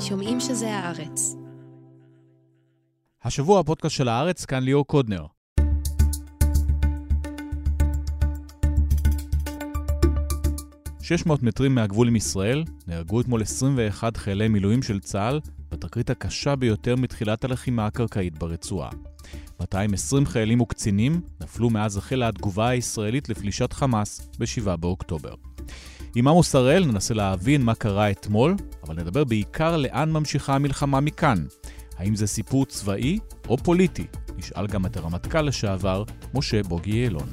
שומעים שזה הארץ. השבוע הפודקאסט של הארץ, כאן ליאור קודנר. שש מאות מטרים מהגבול עם ישראל, נהרגו אתמול 21 חיילי מילואים של צה"ל בתקרית הקשה ביותר מתחילת הלחימה הקרקעית ברצועה. 220 חיילים וקצינים נפלו מאז החלה התגובה הישראלית לפלישת חמאס ב-7 באוקטובר. עם עמוס הראל ננסה להבין מה קרה אתמול, אבל נדבר בעיקר לאן ממשיכה המלחמה מכאן. האם זה סיפור צבאי או פוליטי? נשאל גם את הרמטכ"ל לשעבר, משה בוגי יעלון.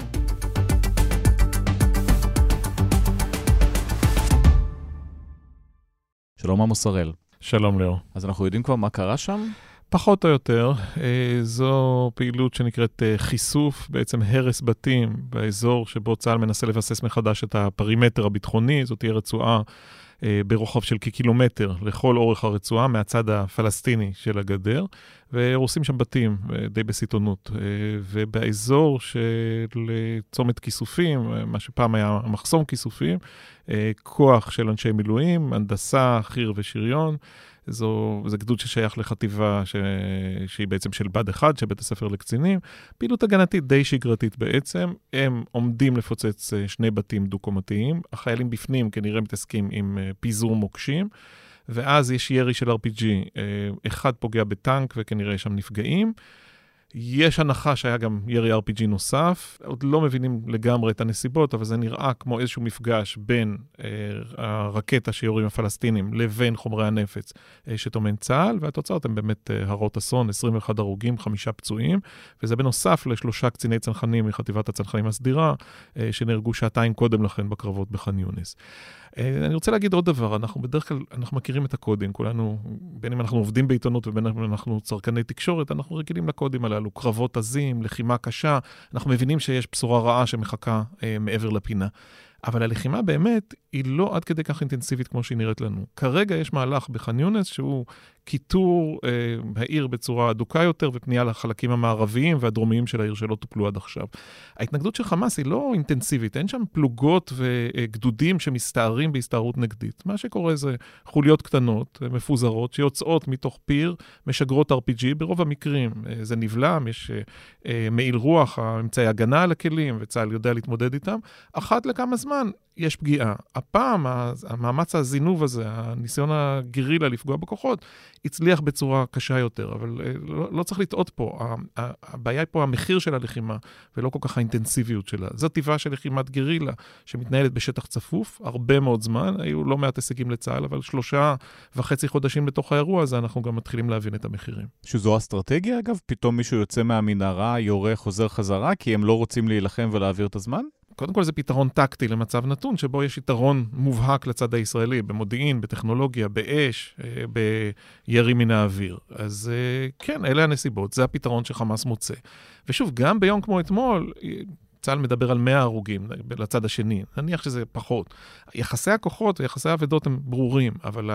שלום עמוס הראל. שלום ליאור. אז אנחנו יודעים כבר מה קרה שם? פחות או יותר, אה, זו פעילות שנקראת אה, חישוף, בעצם הרס בתים באזור שבו צה"ל מנסה לבסס מחדש את הפרימטר הביטחוני, זאת תהיה רצועה אה, ברוחב של כקילומטר לכל אורך הרצועה מהצד הפלסטיני של הגדר, והורסים שם בתים די בסיטונות. ובאזור של צומת כיסופים, מה שפעם היה מחסום כיסופים, כוח של אנשי מילואים, הנדסה, חי"ר ושריון, זו, זה גדוד ששייך לחטיבה ש... שהיא בעצם של בד אחד, של בית הספר לקצינים. פעילות הגנתית די שגרתית בעצם. הם עומדים לפוצץ אה, שני בתים דו-קומתיים. החיילים בפנים כנראה מתעסקים עם אה, פיזור מוקשים. ואז יש ירי של RPG, אה, אחד פוגע בטנק וכנראה יש שם נפגעים. יש הנחה שהיה גם ירי RPG נוסף, עוד לא מבינים לגמרי את הנסיבות, אבל זה נראה כמו איזשהו מפגש בין אה, הרקטה שיורים הפלסטינים לבין חומרי הנפץ אה, שטומן צה"ל, והתוצאות הן באמת אה, הרות אסון, 21 הרוגים, חמישה פצועים, וזה בנוסף לשלושה קציני צנחנים מחטיבת הצנחנים הסדירה, אה, שנהרגו שעתיים קודם לכן בקרבות בח'אן יונס. אה, אני רוצה להגיד עוד דבר, אנחנו בדרך כלל, אנחנו מכירים את הקודים, כולנו, בין אם אנחנו עובדים בעיתונות ובין אם אנחנו צרכני תקשורת, אנחנו רגילים לקודים הללו, קרבות עזים, לחימה קשה, אנחנו מבינים שיש בשורה רעה שמחכה אה, מעבר לפינה. אבל הלחימה באמת היא לא עד כדי כך אינטנסיבית כמו שהיא נראית לנו. כרגע יש מהלך בח'אן יונס שהוא קיטור אה, העיר בצורה אדוקה יותר ופנייה לחלקים המערביים והדרומיים של העיר שלא טופלו עד עכשיו. ההתנגדות של חמאס היא לא אינטנסיבית, אין שם פלוגות וגדודים שמסתערים בהסתערות נגדית. מה שקורה זה חוליות קטנות, מפוזרות, שיוצאות מתוך פיר, משגרות RPG, ברוב המקרים אה, זה נבלם, יש אה, אה, מעיל רוח, אמצעי הגנה על הכלים, וצה"ל יודע להתמודד איתם. אחת לכמה זמן יש פגיעה. הפעם, המאמץ הזינוב הזה, הניסיון הגרילה לפגוע בכוחות, הצליח בצורה קשה יותר, אבל אה, לא, לא צריך לטעות פה. הבעיה היא פה המחיר של הלחימה, ולא כל כך האינטנסיביות שלה. זו טבעה של לחימת גרילה, שמתנהלת בשטח צפוף, הרבה מאוד זמן, היו לא מעט הישגים לצה"ל, אבל שלושה וחצי חודשים לתוך האירוע הזה, אנחנו גם מתחילים להבין את המחירים. שזו אסטרטגיה, אגב? פתאום מישהו יוצא מהמנהרה, יורה, חוזר חזרה, כי הם לא רוצים להילחם ולהעביר את הזמן? קודם כל זה פתרון טקטי למצב נתון, שבו יש יתרון מובהק לצד הישראלי, במודיעין, בטכנולוגיה, באש, אה, בירי מן האוויר. אז אה, כן, אלה הנסיבות, זה הפתרון שחמאס מוצא. ושוב, גם ביום כמו אתמול, צה"ל מדבר על 100 הרוגים לצד השני, נניח שזה פחות. יחסי הכוחות ויחסי האבדות הם ברורים, אבל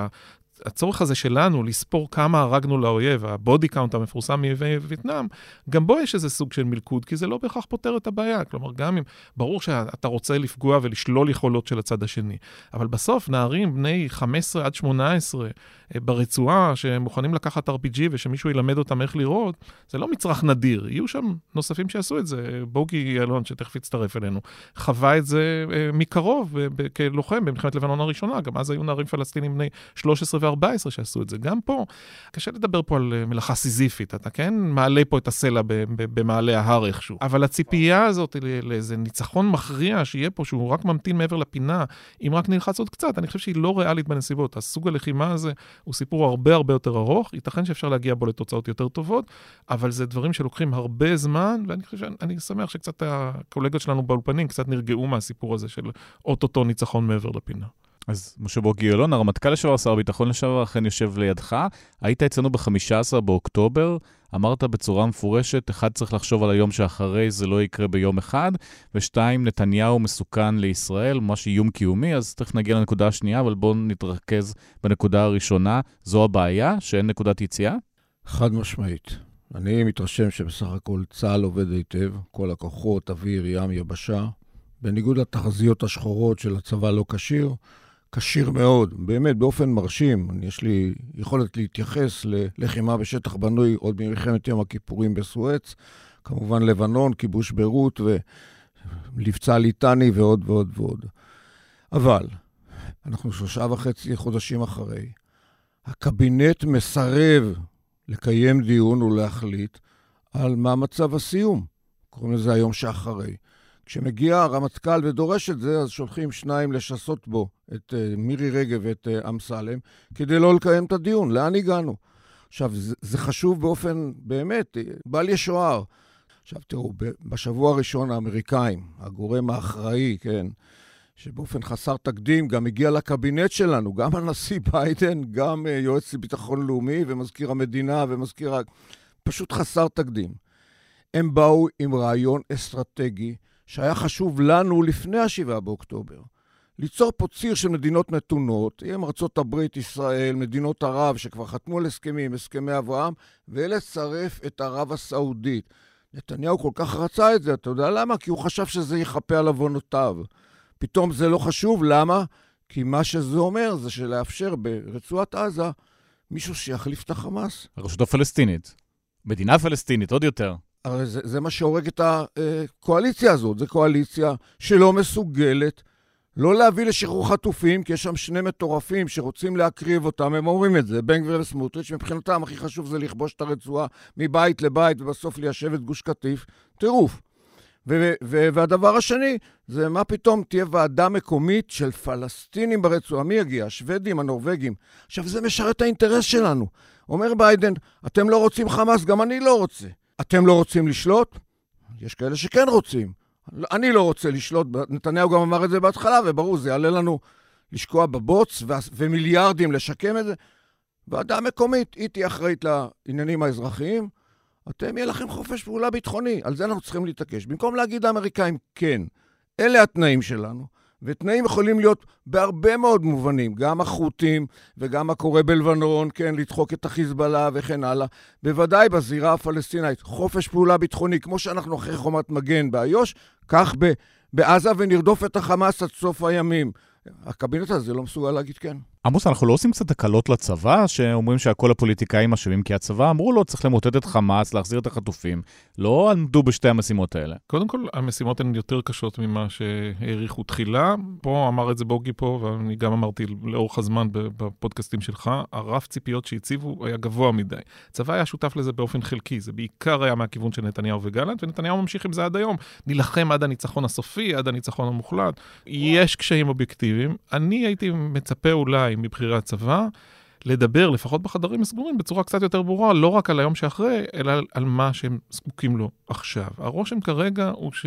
הצורך הזה שלנו לספור כמה הרגנו לאויב, ה body count המפורסם מווייטנאם, גם בו יש איזה סוג של מלכוד, כי זה לא בהכרח פותר את הבעיה. כלומר, גם אם, ברור שאתה רוצה לפגוע ולשלול יכולות של הצד השני, אבל בסוף נערים בני 15 עד 18 אה, ברצועה, שמוכנים לקחת RPG ושמישהו ילמד אותם איך לראות, זה לא מצרך נדיר. יהיו שם נוספים שיעשו את זה. בוגי אלון, שתכף יצטרף אלינו, חווה את זה אה, מקרוב כלוחם במלחמת לבנון הראשונה. גם אז היו נערים פלסטינים בני 13 ו-14 שעשו את זה. גם פה, קשה לדבר פה על אה, מלאכה סיזיפית. אתה כן מעלה פה את הסלע במעלה ההר איכשהו. אבל הציפייה הזאת לאיזה ניצחון מכריע שיהיה פה, שהוא רק ממתין מעבר לפינה, אם רק נלחץ עוד קצת, אני חושב שהיא לא ריאלית בנסיבות. הסוג הלחימה הזה הוא סיפור הרבה הרבה יותר ארוך, ייתכן שאפשר להגיע בו לתוצאות יותר טובות, אבל זה דברים שלוקחים הרבה זמן, ואני חושב שאני שמח שקצת הקולגות שלנו באולפנים קצת נרגעו מהסיפור הזה של אוטוטו ניצחון מעבר לפינה. אז משה בוגי יעלון, הרמטכ"ל לשעבר, שר הביטחון לשעבר, אכן יושב לידך. היית אצלנו ב-15 באוקטובר, אמרת בצורה מפורשת, אחד, צריך לחשוב על היום שאחרי, זה לא יקרה ביום אחד, ושתיים, נתניהו מסוכן לישראל, ממש איום קיומי, אז תכף נגיע לנקודה השנייה, אבל בואו נתרכז בנקודה הראשונה. זו הבעיה, שאין נקודת יציאה? חד משמעית. אני מתרשם שבסך הכל צה"ל עובד היטב, כל הכוחות, אוויר, ים, יבשה. בניגוד לתחזיות השחורות של הצבא לא כשיר, כשיר מאוד, באמת, באופן מרשים. יש לי יכולת להתייחס ללחימה בשטח בנוי עוד ממלחמת יום הכיפורים בסואץ, כמובן לבנון, כיבוש ביירות ולבצע ליטני ועוד ועוד ועוד. אבל אנחנו שלושה וחצי חודשים אחרי. הקבינט מסרב לקיים דיון ולהחליט על מה מצב הסיום. קוראים לזה היום שאחרי. כשמגיע הרמטכ"ל ודורש את זה, אז שולחים שניים לשסות בו, את uh, מירי רגב ואת uh, אמסלם, כדי לא לקיים את הדיון. לאן הגענו? עכשיו, זה, זה חשוב באופן, באמת, בל ישוער. עכשיו, תראו, בשבוע הראשון האמריקאים, הגורם האחראי, כן, שבאופן חסר תקדים גם הגיע לקבינט שלנו, גם הנשיא ביידן, גם uh, יועץ לביטחון לאומי ומזכיר המדינה ומזכיר... פשוט חסר תקדים. הם באו עם רעיון אסטרטגי שהיה חשוב לנו לפני ה-7 באוקטובר. ליצור פה ציר של מדינות מתונות, עם ארצות הברית, ישראל, מדינות ערב שכבר חתמו על הסכמים, הסכמי אברהם, ולצרף את ערב הסעודית. נתניהו כל כך רצה את זה, אתה יודע למה? כי הוא חשב שזה יכפה על עוונותיו. פתאום זה לא חשוב, למה? כי מה שזה אומר זה שלאפשר ברצועת עזה מישהו שיחליף את החמאס. הרשות הפלסטינית. מדינה פלסטינית, עוד יותר. הרי זה, זה מה שהורג את הקואליציה הזאת. זו קואליציה שלא מסוגלת לא להביא לשחרור חטופים, כי יש שם שני מטורפים שרוצים להקריב אותם, הם אומרים את זה, בן גביר וסמוטריץ', מבחינתם הכי חשוב זה לכבוש את הרצועה מבית לבית ובסוף ליישב את גוש קטיף. טירוף. והדבר השני, זה מה פתאום תהיה ועדה מקומית של פלסטינים ברצועה. מי יגיע? השוודים, הנורבגים. עכשיו, זה משרת את האינטרס שלנו. אומר ביידן, אתם לא רוצים חמאס, גם אני לא רוצה. אתם לא רוצים לשלוט? יש כאלה שכן רוצים. אני לא רוצה לשלוט, נתניהו גם אמר את זה בהתחלה, וברור, זה יעלה לנו לשקוע בבוץ ומיליארדים לשקם את זה. ועדה מקומית, היא תהיה אחראית לעניינים האזרחיים. אתם, יהיה לכם חופש פעולה ביטחוני. על זה אנחנו צריכים להתעקש. במקום להגיד לאמריקאים, כן, אלה התנאים שלנו. ותנאים יכולים להיות בהרבה מאוד מובנים, גם החות'ים וגם מה קורה בלבנון, כן, לדחוק את החיזבאללה וכן הלאה. בוודאי בזירה הפלסטינאית, חופש פעולה ביטחוני, כמו שאנחנו אחרי חומת מגן באיו"ש, כך בעזה ונרדוף את החמאס עד סוף הימים. הקבינט הזה לא מסוגל להגיד כן. עמוס, אנחנו לא עושים קצת הקלות לצבא, שאומרים שהכל הפוליטיקאים אשמים, כי הצבא אמרו לו, צריך למוטט את חמאס, להחזיר את החטופים. לא עמדו בשתי המשימות האלה. קודם כל, המשימות הן יותר קשות ממה שהעריכו תחילה. פה אמר את זה בוגי פה, ואני גם אמרתי לאורך הזמן בפודקאסטים שלך, הרף ציפיות שהציבו היה גבוה מדי. הצבא היה שותף לזה באופן חלקי, זה בעיקר היה מהכיוון של נתניהו וגלנט, ונתניהו ממשיך עם זה עד היום. נילחם עד הניצחון הסופי, עד הניצחון המוחלט. יש קשיים אובייקטיביים. אני הייתי מצפה אולי מבכירי הצבא, לדבר, לפחות בחדרים הסגורים, בצורה קצת יותר ברורה, לא רק על היום שאחרי, אלא על, מה שהם זקוקים לו עכשיו. הרושם כרגע הוא ש...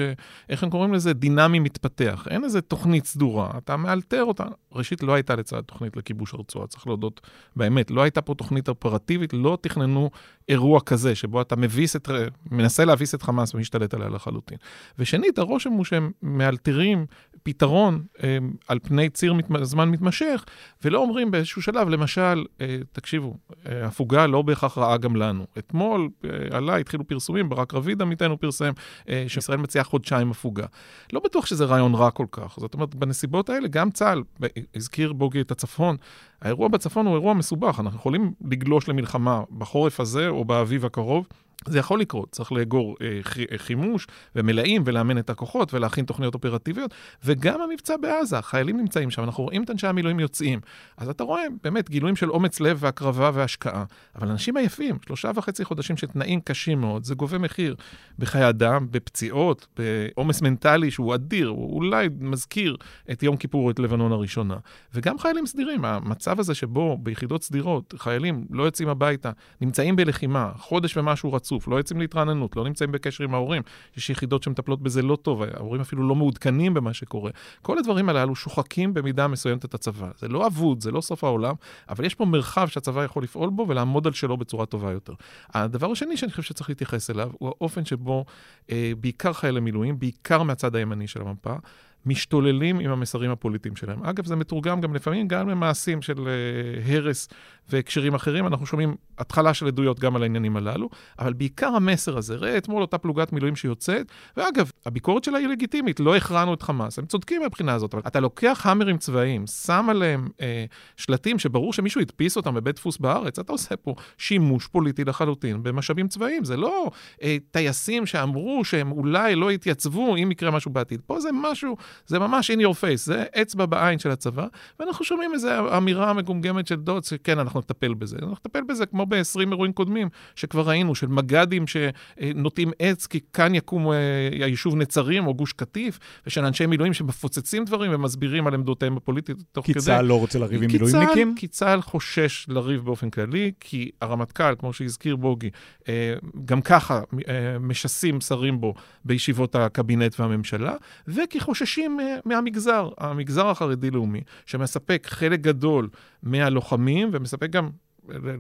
איך הם קוראים לזה? דינמי מתפתח. אין איזה תוכנית סדורה, אתה מאלתר אותה. ראשית, לא הייתה לצד תוכנית לכיבוש הרצועה, צריך להודות באמת. לא הייתה פה תוכנית אופרטיבית, לא תכננו אירוע כזה, שבו אתה מביס את... מנסה להביס את חמאס ומשתלט עליה לחלוטין. ושנית, הרושם הוא שהם מאלתרים פתרון אה, על פני ציר מת... זמן מתמשך, ולא אומרים באיזשהו שלב, למשל, אה, תקשיבו, אה, הפוגה לא בהכרח רעה גם לנו. אתמול אה, עלה, התחילו פרסומים, ברק רביד עמיתנו פרסם, אה, שישראל מציעה חודשיים הפוגה. לא בטוח שזה רעיון רע כל כך. זאת אומרת, בנסיבות האלה, גם צה"ל, הזכיר בוגי את הצפון, האירוע בצפון הוא אירוע מסובך, אנחנו יכולים לגלוש למלחמה בחורף הזה או באביב הקרוב. זה יכול לקרות, צריך לאגור אה, אה, חימוש ומלאים ולאמן את הכוחות ולהכין תוכניות אופרטיביות, וגם המבצע בעזה, חיילים נמצאים שם, אנחנו רואים את אנשי המילואים יוצאים. אז אתה רואה באמת גילויים של אומץ לב והקרבה והשקעה, אבל אנשים עייפים, שלושה וחצי חודשים של תנאים קשים מאוד, זה גובה מחיר בחיי אדם, בפציעות, בעומס מנטלי שהוא אדיר, הוא אולי מזכיר את יום כיפור את לבנון הראשונה. וגם חיילים סדירים, המצב הזה שבו ביחידות סדירות חיילים לא יוצאים הביתה, נמצאים בלחימה, חודש ומשהו רצוף, לא יוצאים להתרעננות, לא נמצאים בקשר עם ההורים. יש יחידות שמטפלות בזה לא טוב, ההורים אפילו לא מעודכנים במה שקורה. כל הדברים הללו שוחקים במידה מסוימת את הצבא. זה לא אבוד, זה לא סוף העולם, אבל יש פה מרחב שהצבא יכול לפעול בו ולעמוד על שלו בצורה טובה יותר. הדבר השני שאני חושב שצריך להתייחס אליו, הוא האופן שבו אה, בעיקר חיילי מילואים, בעיקר מהצד הימני של המפה, משתוללים עם המסרים הפוליטיים שלהם. אגב, זה מתורגם גם לפעמים גם למעשים של uh, הרס והקשרים אחרים, אנחנו שומעים התחלה של עדויות גם על העניינים הללו, אבל בעיקר המסר הזה, ראה אתמול אותה פלוגת מילואים שיוצאת, ואגב, הביקורת שלה היא לגיטימית, לא הכרענו את חמאס, הם צודקים מהבחינה הזאת, אבל אתה לוקח האמרים צבאיים, שם עליהם אה, שלטים שברור שמישהו הדפיס אותם בבית דפוס בארץ, אתה עושה פה שימוש פוליטי לחלוטין במשאבים צבאיים, זה לא אה, טייסים שאמרו שהם אולי לא יתייצבו אם יקרה משהו בעתיד. פה זה משהו, זה ממש in your face, זה אצבע בעין של הצבא, ואנחנו שומעים איזו אמירה מגומגמת של דוד, שכן, אנחנו נטפל בזה. אנחנו נטפל בזה כמו ב-20 אירועים קודמים, שכבר ראינו, של מג"דים שנוטעים עץ, כי כאן יקום אה, היישוב נצרים או גוש קטיף, ושל אנשי מילואים שמפוצצים דברים ומסבירים על עמדותיהם הפוליטית תוך כי כדי. כי צה"ל לא רוצה לריב עם מילואימניקים? כי צה"ל חושש לריב באופן כללי, כי הרמטכ"ל, כמו שהזכיר בוגי, אה, גם ככה אה, משסים שרים בו בישיבות הקבינט והממשלה, וכי חוששים מהמגזר, המגזר החרדי-לאומי, שמספק חלק גדול מהלוחמים ומספק גם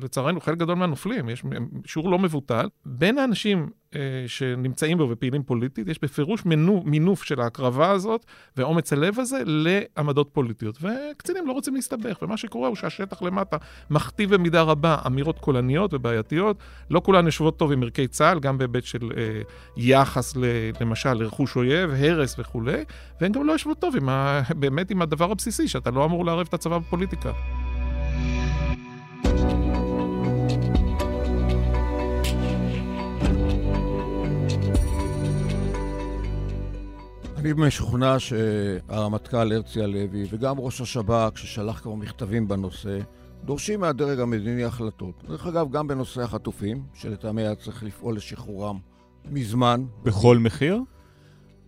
לצערנו, חלק גדול מהנופלים, יש שיעור לא מבוטל. בין האנשים אה, שנמצאים בו ופעילים פוליטית, יש בפירוש מנו, מינוף של ההקרבה הזאת ואומץ הלב הזה לעמדות פוליטיות. וקצינים לא רוצים להסתבך, ומה שקורה הוא שהשטח למטה מכתיב במידה רבה אמירות קולניות ובעייתיות. לא כולן יושבות טוב עם ערכי צה"ל, גם בהיבט של אה, יחס, ל, למשל, לרכוש אויב, הרס וכולי, והן גם לא יושבות טוב עם ה, באמת עם הדבר הבסיסי, שאתה לא אמור לערב את הצבא בפוליטיקה. אני משוכנע שהרמטכ"ל הרצי הלוי וגם ראש השב"כ, ששלח כבר מכתבים בנושא, דורשים מהדרג המדיני החלטות. דרך אגב, גם בנושא החטופים, שלטעמי היה צריך לפעול לשחרורם מזמן. בכל מחיר?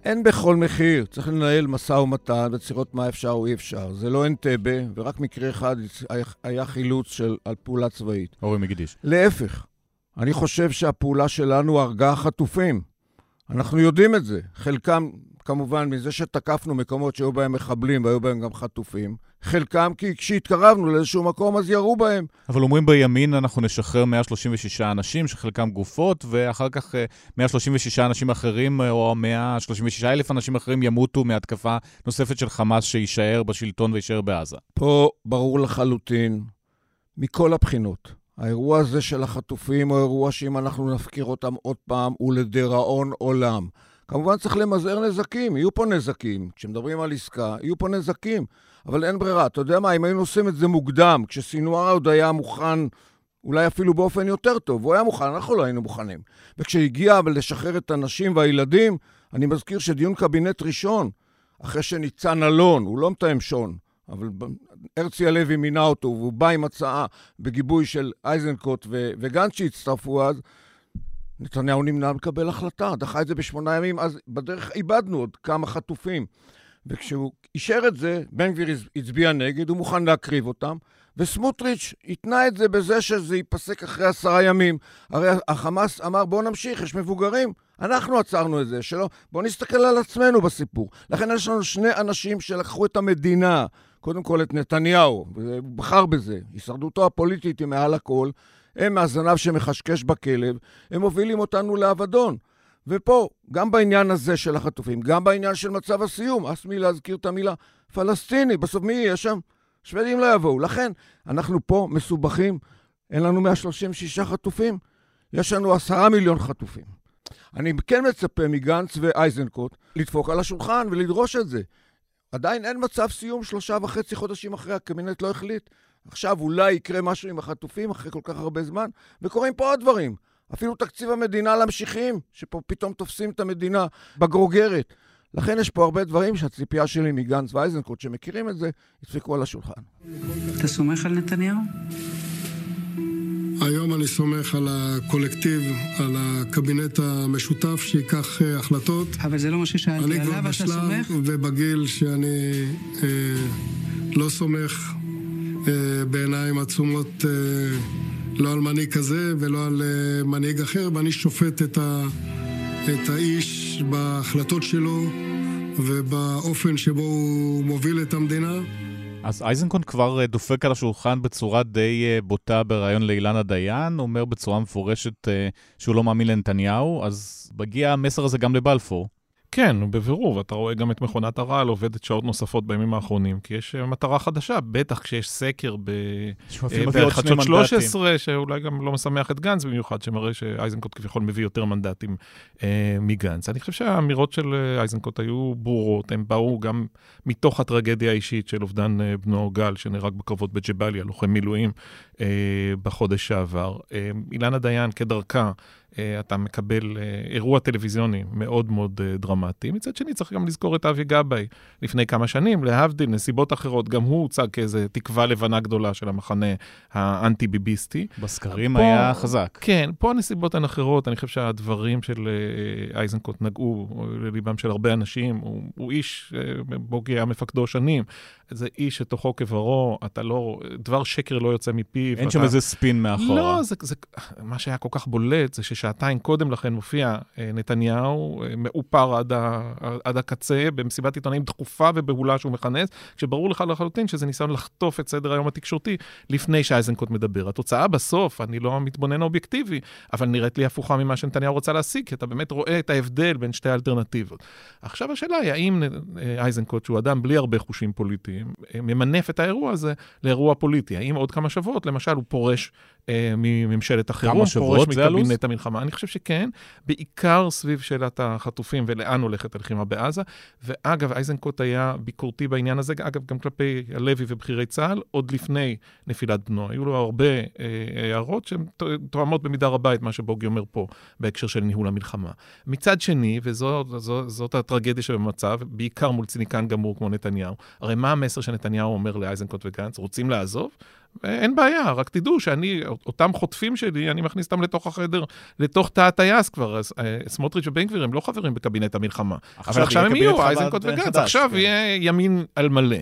אין בכל מחיר. צריך לנהל משא ומתן וצריכות מה אפשר או אי אפשר. זה לא אנטבה, ורק מקרה אחד היה חילוץ של, על פעולה צבאית. אורי מגידיש. להפך, אני חושב שהפעולה שלנו הרגה חטופים. אנחנו יודעים את זה. חלקם כמובן מזה שתקפנו מקומות שהיו בהם מחבלים והיו בהם גם חטופים. חלקם כי כשהתקרבנו לאיזשהו מקום אז ירו בהם. אבל אומרים בימין אנחנו נשחרר 136 אנשים, שחלקם גופות, ואחר כך 136 אה, אנשים אחרים, אה, או 136 אלף אנשים אחרים ימותו מהתקפה נוספת של חמאס שיישאר בשלטון ויישאר בעזה. פה ברור לחלוטין, מכל הבחינות, האירוע הזה של החטופים הוא אירוע שאם אנחנו נפקיר אותם עוד פעם, הוא לדיראון עולם. כמובן צריך למזער נזקים, יהיו פה נזקים. כשמדברים על עסקה, יהיו פה נזקים. אבל אין ברירה. אתה יודע מה, אם היינו עושים את זה מוקדם, כשסינואר עוד היה מוכן, אולי אפילו באופן יותר טוב, הוא היה מוכן, אנחנו לא היינו מוכנים. וכשהגיע לשחרר את הנשים והילדים, אני מזכיר שדיון קבינט ראשון, אחרי שניצן אלון, הוא לא מתאם שון, אבל הרצי הלוי מינה אותו, והוא בא עם הצעה בגיבוי של איזנקוט וגנץ שהצטרפו אז, נתניהו נמנע לקבל החלטה, דחה את זה בשמונה ימים, אז בדרך איבדנו עוד כמה חטופים. וכשהוא אישר את זה, בן גביר הצביע נגד, הוא מוכן להקריב אותם, וסמוטריץ' התנה את זה בזה שזה ייפסק אחרי עשרה ימים. הרי החמאס אמר, בואו נמשיך, יש מבוגרים. אנחנו עצרנו את זה, שלא... בואו נסתכל על עצמנו בסיפור. לכן יש לנו שני אנשים שלקחו את המדינה, קודם כל את נתניהו, והוא בחר בזה. הישרדותו הפוליטית היא מעל הכל. הם מהזנב שמחשקש בכלב, הם מובילים אותנו לאבדון. ופה, גם בעניין הזה של החטופים, גם בעניין של מצב הסיום, אס מי להזכיר את המילה פלסטיני, בסוף מי יהיה שם? שוודים לא יבואו. לכן, אנחנו פה מסובכים, אין לנו 136 חטופים, יש לנו עשרה מיליון חטופים. אני כן מצפה מגנץ ואייזנקוט לדפוק על השולחן ולדרוש את זה. עדיין אין מצב סיום שלושה וחצי חודשים אחרי, הקבינט לא החליט. עכשיו אולי יקרה משהו עם החטופים אחרי כל כך הרבה זמן, וקורים פה עוד דברים. אפילו תקציב המדינה למשיחים, שפה פתאום תופסים את המדינה בגרוגרת. לכן יש פה הרבה דברים שהציפייה שלי מגנץ ואייזנקוט, שמכירים את זה, ידפקו על השולחן. אתה סומך על נתניהו? היום אני סומך על הקולקטיב, על הקבינט המשותף שייקח אה, החלטות. אבל זה לא מה ששאלתי עליו, אתה סומך? אני כבר בשלב ובגיל שאני אה, לא סומך אה, בעיניים עצומות אה, לא על מנהיג כזה ולא על אה, מנהיג אחר, ואני שופט את, ה, את האיש בהחלטות שלו ובאופן שבו הוא מוביל את המדינה. אז אייזנקון כבר דופק על השולחן בצורה די בוטה בריאיון לאילנה דיין, אומר בצורה מפורשת שהוא לא מאמין לנתניהו, אז מגיע המסר הזה גם לבלפור. כן, בבירור, ואתה רואה גם את מכונת הרעל עובדת שעות נוספות בימים האחרונים, כי יש מטרה חדשה, בטח כשיש סקר בחדשות 13, שאולי גם לא משמח את גנץ במיוחד, שמראה שאייזנקוט כביכול מביא יותר מנדטים אה, מגנץ. אני חושב שהאמירות של אייזנקוט היו ברורות, הן באו גם מתוך הטרגדיה האישית של אובדן בנו גל, שנהרג בקרבות בג'באליה, לוחם מילואים אה, בחודש שעבר. אה, אילנה דיין, כדרכה, אה, אתה מקבל אה, אירוע טלוויזיוני מאוד מאוד אה, דרמטי. מצד שני, צריך גם לזכור את אבי גבאי לפני כמה שנים, להבדיל, נסיבות אחרות, גם הוא הוצג כאיזו תקווה לבנה גדולה של המחנה האנטי-ביביסטי. בסקרים פה, היה חזק. כן, פה הנסיבות הן אחרות. אני חושב שהדברים של אייזנקוט נגעו לליבם של הרבה אנשים. הוא, הוא איש, בוגי היה מפקדו שנים. זה איש שתוכו כברו, אתה לא, דבר שקר לא יוצא מפיו. אין אתה... שם איזה ספין מאחורה. לא, זה, זה, מה שהיה כל כך בולט זה ששעתיים קודם לכן מופיע אה, נתניהו, אה, מאופר עד, ה, עד הקצה, במסיבת עיתונאים דחופה ובהולה שהוא מכנס, כשברור לך לחלוטין שזה ניסיון לחטוף את סדר היום התקשורתי לפני שאייזנקוט מדבר. התוצאה בסוף, אני לא המתבונן האובייקטיבי, אבל נראית לי הפוכה ממה שנתניהו רוצה להשיג, כי אתה באמת רואה את ההבדל בין שתי האלטרנטיבות. עכשיו השאלה היא, האם אה, אייזנקוט, שהוא אדם בלי הרבה חושים פוליטיים, ממנף את האירוע הזה לאירוע פוליטי. האם עוד כמה שבועות, למשל, הוא פורש אה, מממשלת החירום, פורש מקבינט המלחמה? אני חושב שכן, בעיקר סביב שאלת החטופים ולאן הולכת הלחימה בעזה. ואגב, אייזנקוט היה ביקורתי בעניין הזה, אגב, גם כלפי הלוי ובכירי צה"ל, עוד לפני נפילת בנו. היו לו הרבה אה, הערות שהן תואמות במידה רבה את מה שבוגי אומר פה, בהקשר של ניהול המלחמה. מצד שני, וזאת הטרגדיה שבמצב, בעיקר מול ציניקן גמור כמו נתניהו, הרי מה המסר שנתניהו אומר לאייזנקוט וגנץ? רוצים לעזוב? אין בעיה, רק תדעו שאני, אותם חוטפים שלי, אני מכניס אותם לתוך החדר, לתוך תא הטייס כבר. אז אה, סמוטריץ' ובן גביר הם לא חברים בקבינט המלחמה. אבל עכשיו הם יהיו, אייזנקוט וגנץ, עכשיו כן. יהיה ימין על מלא.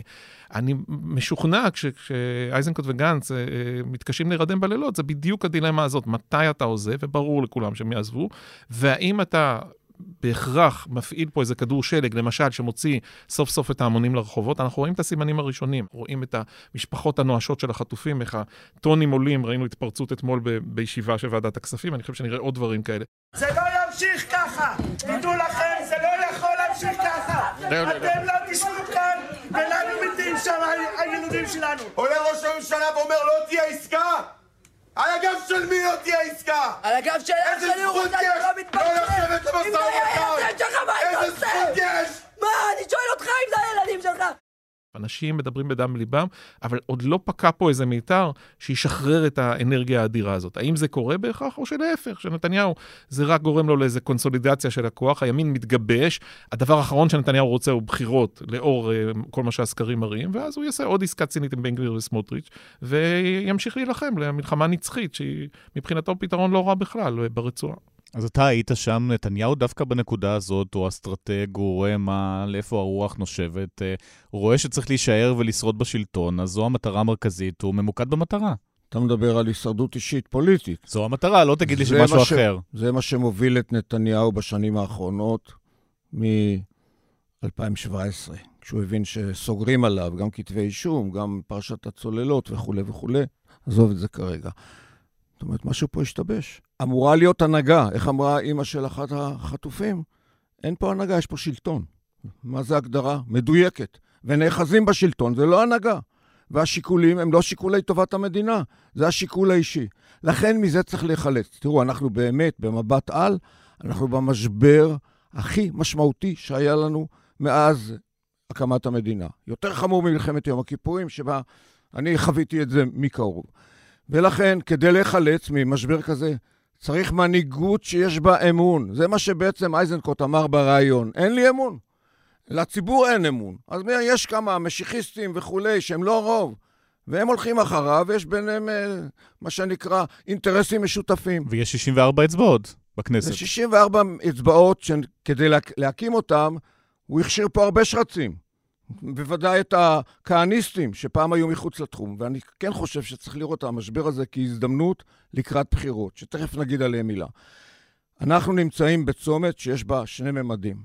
אני משוכנע כשאייזנקוט וגנץ אה, אה, מתקשים להירדם בלילות, זה בדיוק הדילמה הזאת, מתי אתה עוזב, וברור לכולם שהם יעזבו, והאם אתה בהכרח מפעיל פה איזה כדור שלג, למשל, שמוציא סוף סוף את ההמונים לרחובות, אנחנו רואים את הסימנים הראשונים, רואים את המשפחות הנואשות של החטופים, איך הטונים עולים, ראינו התפרצות אתמול ב- בישיבה של ועדת הכספים, אני חושב שנראה עוד דברים כאלה. זה לא ימשיך ככה! תדעו לכם, זה לא יכול להמשיך ככה! אתם לא תשבו כאן, ולנו מתים שם הילודים שלנו! עולה ראש הממשלה ואומר לא תהיה עסקה! על הגב של מי לא תהיה עסקה? על הגב של אח שלי הוא רוצה לא מתפשר! לא לשבת למשא ומתן! איזה זכות יש? מה, אני שואל אותך אם זה הילדים שלך! אנשים מדברים בדם ליבם, אבל עוד לא פקע פה איזה מיתר שישחרר את האנרגיה האדירה הזאת. האם זה קורה בהכרח, או שלהפך, שנתניהו זה רק גורם לו לאיזה קונסולידציה של הכוח, הימין מתגבש, הדבר האחרון שנתניהו רוצה הוא בחירות לאור uh, כל מה שהסקרים מראים, ואז הוא יעשה עוד עסקה צינית עם בן גביר וסמוטריץ', וימשיך להילחם למלחמה נצחית, שהיא מבחינתו פתרון לא רע בכלל אה, ברצועה. אז אתה היית שם, נתניהו דווקא בנקודה הזאת, הוא אסטרטג, הוא רואה מה, לאיפה הרוח נושבת, אה, הוא רואה שצריך להישאר ולשרוד בשלטון, אז זו המטרה המרכזית, הוא ממוקד במטרה. אתה מדבר על הישרדות אישית פוליטית. זו המטרה, לא תגיד לי שמשהו ש... אחר. זה מה שמוביל את נתניהו בשנים האחרונות, מ-2017, כשהוא הבין שסוגרים עליו גם כתבי אישום, גם פרשת הצוללות וכולי וכולי. עזוב את זה כרגע. זאת אומרת, משהו פה השתבש. אמורה להיות הנהגה. איך אמרה אימא של אחת החטופים? אין פה הנהגה, יש פה שלטון. מה זה הגדרה? מדויקת. ונאחזים בשלטון, זה לא הנהגה. והשיקולים הם לא שיקולי טובת המדינה, זה השיקול האישי. לכן מזה צריך להיחלץ. תראו, אנחנו באמת, במבט על, אנחנו במשבר הכי משמעותי שהיה לנו מאז הקמת המדינה. יותר חמור ממלחמת יום הכיפורים, שבה אני חוויתי את זה מקרוב. ולכן, כדי להיחלץ ממשבר כזה, צריך מנהיגות שיש בה אמון. זה מה שבעצם אייזנקוט אמר בריאיון. אין לי אמון. לציבור אין אמון. אז יש כמה משיחיסטים וכולי, שהם לא רוב, והם הולכים אחריו, ויש ביניהם אה, מה שנקרא אינטרסים משותפים. ויש 64 אצבעות בכנסת. זה 64 אצבעות שכדי להקים אותם, הוא הכשיר פה הרבה שרצים. בוודאי את הכהניסטים שפעם היו מחוץ לתחום, ואני כן חושב שצריך לראות את המשבר הזה כהזדמנות לקראת בחירות, שתכף נגיד עליהם מילה. אנחנו נמצאים בצומת שיש בה שני ממדים.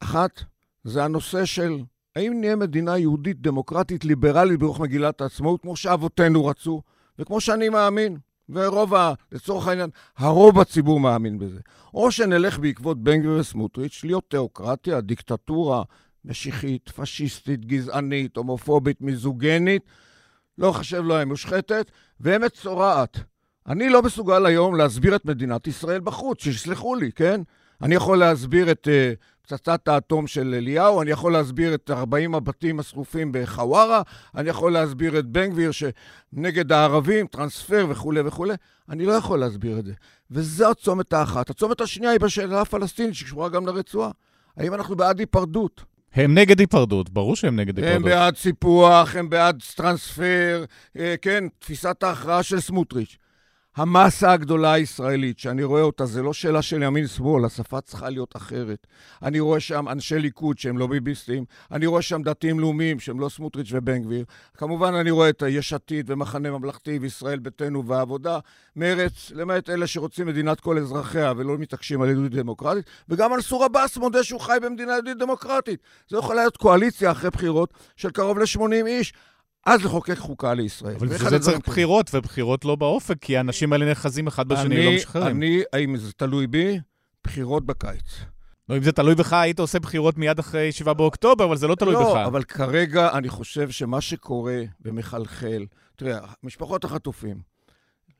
אחת, זה הנושא של האם נהיה מדינה יהודית, דמוקרטית, ליברלית ברוח מגילת העצמאות, כמו שאבותינו רצו, וכמו שאני מאמין, ורוב, ה, לצורך העניין, הרוב הציבור מאמין בזה. או שנלך בעקבות בן גביר וסמוטריץ', להיות תיאוקרטיה, דיקטטורה משיחית, פשיסטית, גזענית, הומופובית, מיזוגנית, לא חשב להם מושחתת, ואמת צורעת. אני לא מסוגל היום להסביר את מדינת ישראל בחוץ, שיסלחו לי, כן? אני יכול להסביר את uh, פצצת האטום של אליהו, אני יכול להסביר את 40 הבתים השרופים בחווארה, אני יכול להסביר את בן גביר שנגד הערבים, טרנספר וכולי וכולי. אני לא יכול להסביר את זה. וזו הצומת האחת. הצומת השנייה היא בשאלה הפלסטינית, שקשורה גם לרצועה. האם אנחנו בעד היפרדות? הם נגד היפרדות, ברור שהם נגד היפרדות. הם בעד סיפוח, הם בעד טרנספר, אה, כן, תפיסת ההכרעה של סמוטריץ'. המסה הגדולה הישראלית, שאני רואה אותה, זה לא שאלה של ימין-שמאל, השפה צריכה להיות אחרת. אני רואה שם אנשי ליכוד שהם לא ביביסטים, אני רואה שם דתיים לאומיים שהם לא סמוטריץ' ובן גביר. כמובן, אני רואה את יש עתיד ומחנה ממלכתי וישראל ביתנו והעבודה, מרץ, למעט אלה שרוצים מדינת כל אזרחיה ולא מתעקשים על יהודית דמוקרטית, וגם מנסור עבאס מודה שהוא חי במדינה יהודית דמוקרטית. זה יכול להיות קואליציה אחרי בחירות של קרוב ל-80 איש. אז לחוקק חוקה לישראל. אבל זה צריך בחירות, ובחירות לא באופק, כי האנשים האלה נאחזים אחד בשני ולא משחררים. אני, אם זה תלוי בי, בחירות בקיץ. לא, אם זה תלוי בך, היית עושה בחירות מיד אחרי 7 באוקטובר, אבל זה לא תלוי לא, בך. לא, אבל כרגע אני חושב שמה שקורה ומחלחל, תראה, משפחות החטופים,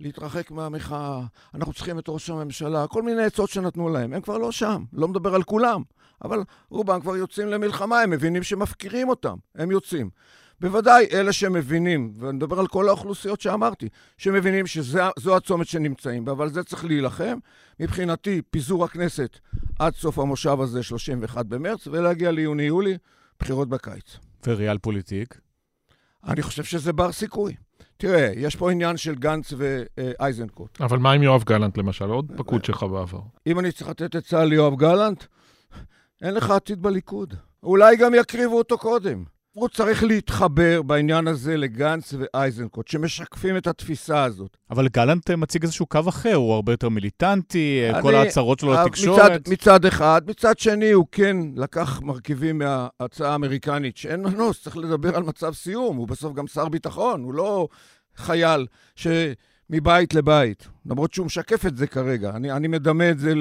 להתרחק מהמחאה, אנחנו צריכים את ראש הממשלה, כל מיני עצות שנתנו להם, הם כבר לא שם, לא מדבר על כולם, אבל רובם כבר יוצאים למלחמה, הם מבינים שמפקירים אותם, הם יוצאים. בוודאי אלה שמבינים, ואני מדבר על כל האוכלוסיות שאמרתי, שמבינים שזו הצומת שנמצאים בה, אבל זה צריך להילחם. מבחינתי, פיזור הכנסת עד סוף המושב הזה, 31 במרץ, ולהגיע ליוני-יולי, בחירות בקיץ. וריאל פוליטיק? אני חושב שזה בר סיכוי. תראה, יש פה עניין של גנץ ואייזנקוט. אבל מה עם יואב גלנט, למשל? עוד פקוד שלך בעבר. אם אני צריך לתת עצה ליואב גלנט, אין לך עתיד בליכוד. אולי גם יקריבו אותו קודם. הוא צריך להתחבר בעניין הזה לגנץ ואייזנקוט, שמשקפים את התפיסה הזאת. אבל גלנט מציג איזשהו קו אחר, הוא הרבה יותר מיליטנטי, אני, כל ההצהרות שלו אה, לתקשורת. מצד, מצד אחד, מצד שני הוא כן לקח מרכיבים מההצעה האמריקנית, שאין מנוס, צריך לדבר על מצב סיום, הוא בסוף גם שר ביטחון, הוא לא חייל ש... מבית לבית, למרות שהוא משקף את זה כרגע. אני, אני מדמה את זה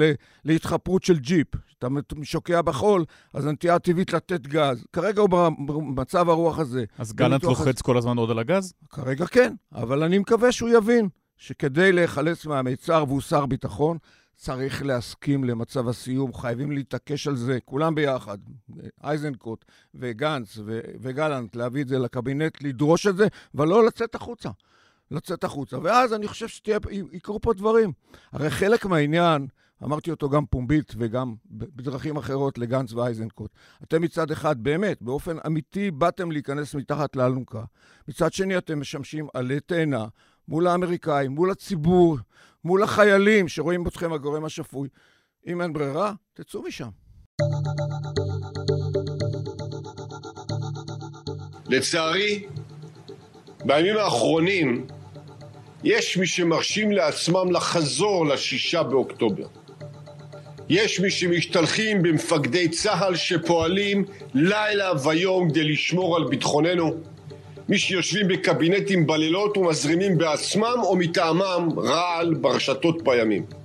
להתחפרות של ג'יפ. כשאתה שוקע בחול, אז הנטייה הטבעית לתת גז. כרגע הוא במצב הרוח הזה. אז גלנט לוחץ אז... כל הזמן עוד על הגז? כרגע כן, אבל אני מקווה שהוא יבין שכדי להיחלץ מהמיצר, והוא שר ביטחון, צריך להסכים למצב הסיום, חייבים להתעקש על זה, כולם ביחד, אייזנקוט וגנץ וגלנט, להביא את זה לקבינט, לדרוש את זה, ולא לצאת החוצה. לצאת החוצה. ואז אני חושב שיקרו פה דברים. הרי חלק מהעניין, אמרתי אותו גם פומבית וגם בדרכים אחרות לגנץ ואייזנקוט. אתם מצד אחד, באמת, באופן אמיתי, באתם להיכנס מתחת לאלונקה. מצד שני, אתם משמשים עלי תאנה מול האמריקאים, מול הציבור, מול החיילים שרואים אתכם הגורם השפוי. אם אין ברירה, תצאו משם. לצערי, בימים האחרונים יש מי שמרשים לעצמם לחזור לשישה באוקטובר. יש מי שמשתלחים במפקדי צה"ל שפועלים לילה ויום כדי לשמור על ביטחוננו. מי שיושבים בקבינטים בלילות ומזרימים בעצמם או מטעמם רעל ברשתות בימים.